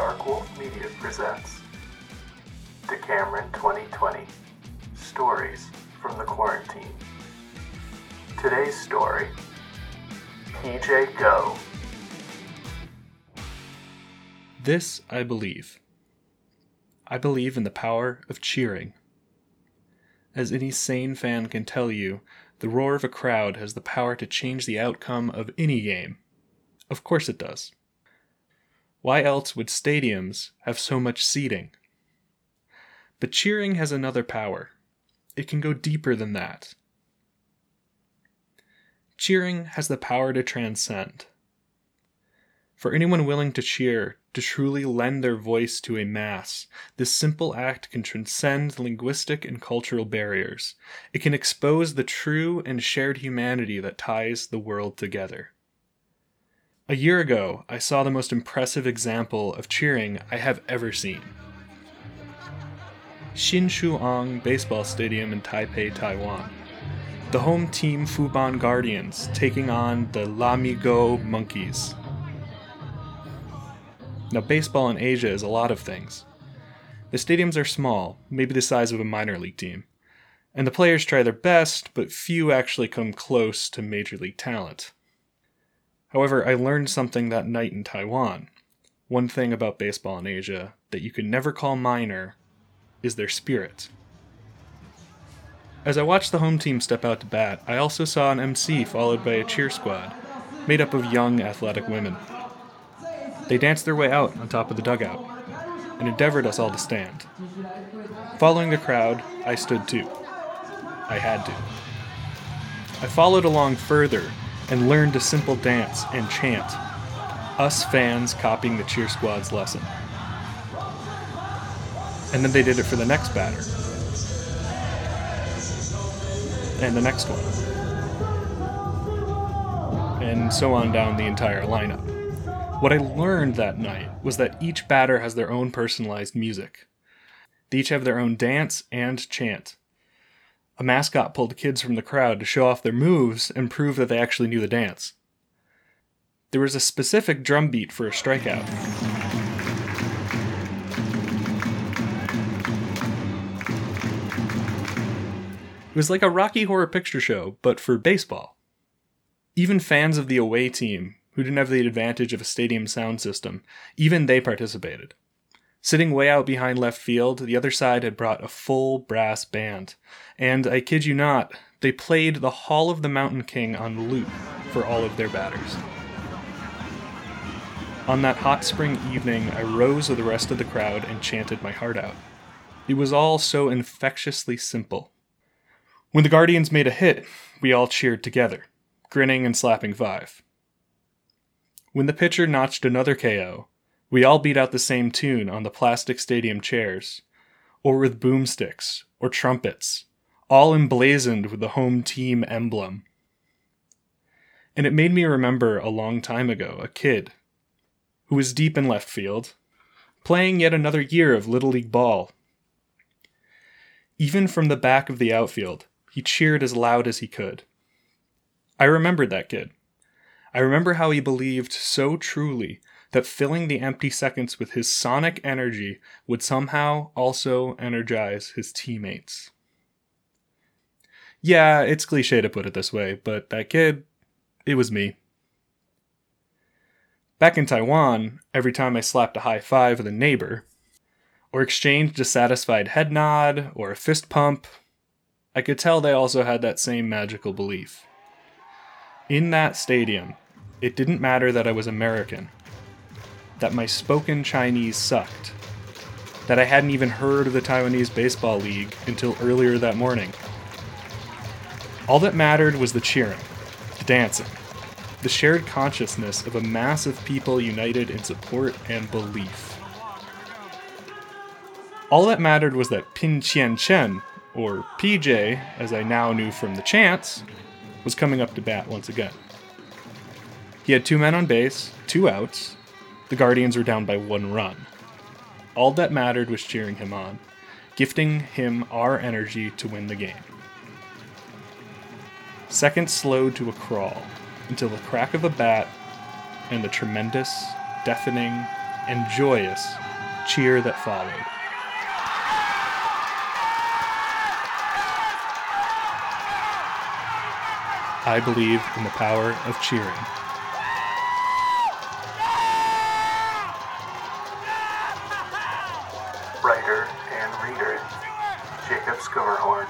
Dark Wolf Media presents Decameron 2020 Stories from the Quarantine. Today's story PJ Go. This I believe. I believe in the power of cheering. As any sane fan can tell you, the roar of a crowd has the power to change the outcome of any game. Of course it does. Why else would stadiums have so much seating? But cheering has another power. It can go deeper than that. Cheering has the power to transcend. For anyone willing to cheer, to truly lend their voice to a mass, this simple act can transcend linguistic and cultural barriers. It can expose the true and shared humanity that ties the world together. A year ago, I saw the most impressive example of cheering I have ever seen. Xinzhuang Baseball Stadium in Taipei, Taiwan. The home team Fubon Guardians taking on the Lamigo Monkeys. Now, baseball in Asia is a lot of things. The stadiums are small, maybe the size of a minor league team, and the players try their best, but few actually come close to major league talent. However, I learned something that night in Taiwan. One thing about baseball in Asia that you can never call minor is their spirit. As I watched the home team step out to bat, I also saw an MC followed by a cheer squad, made up of young, athletic women. They danced their way out on top of the dugout and endeavored us all to stand. Following the crowd, I stood too. I had to. I followed along further and learned a simple dance and chant, us fans copying the cheer squad's lesson. And then they did it for the next batter. And the next one. And so on down the entire lineup. What I learned that night was that each batter has their own personalized music. They each have their own dance and chant a mascot pulled kids from the crowd to show off their moves and prove that they actually knew the dance. There was a specific drum beat for a strikeout. It was like a Rocky Horror Picture Show, but for baseball. Even fans of the away team, who didn't have the advantage of a stadium sound system, even they participated. Sitting way out behind left field, the other side had brought a full brass band. And I kid you not, they played the Hall of the Mountain King on loop for all of their batters. On that hot spring evening, I rose with the rest of the crowd and chanted my heart out. It was all so infectiously simple. When the Guardians made a hit, we all cheered together, grinning and slapping five. When the pitcher notched another KO, we all beat out the same tune on the plastic stadium chairs, or with boomsticks, or trumpets, all emblazoned with the home team emblem. And it made me remember a long time ago a kid who was deep in left field, playing yet another year of Little League ball. Even from the back of the outfield, he cheered as loud as he could. I remembered that kid. I remember how he believed so truly that filling the empty seconds with his sonic energy would somehow also energize his teammates. Yeah, it's cliche to put it this way, but that kid, it was me. Back in Taiwan, every time I slapped a high five with a neighbor, or exchanged a satisfied head nod or a fist pump, I could tell they also had that same magical belief. In that stadium, it didn't matter that I was American that my spoken Chinese sucked, that I hadn't even heard of the Taiwanese Baseball League until earlier that morning. All that mattered was the cheering, the dancing, the shared consciousness of a mass of people united in support and belief. All that mattered was that Pin Qian Chen, or PJ, as I now knew from the chants, was coming up to bat once again. He had two men on base, two outs, the Guardians were down by one run. All that mattered was cheering him on, gifting him our energy to win the game. Seconds slowed to a crawl until the crack of a bat and the tremendous, deafening, and joyous cheer that followed. I believe in the power of cheering. Writer and reader Jacob Schermerhorn.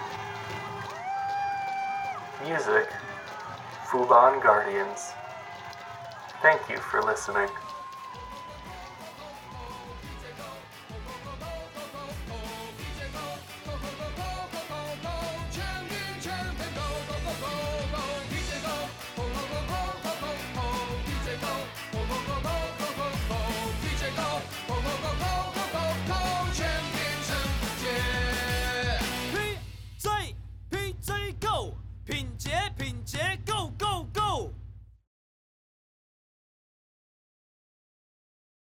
Music Fubon Guardians. Thank you for listening.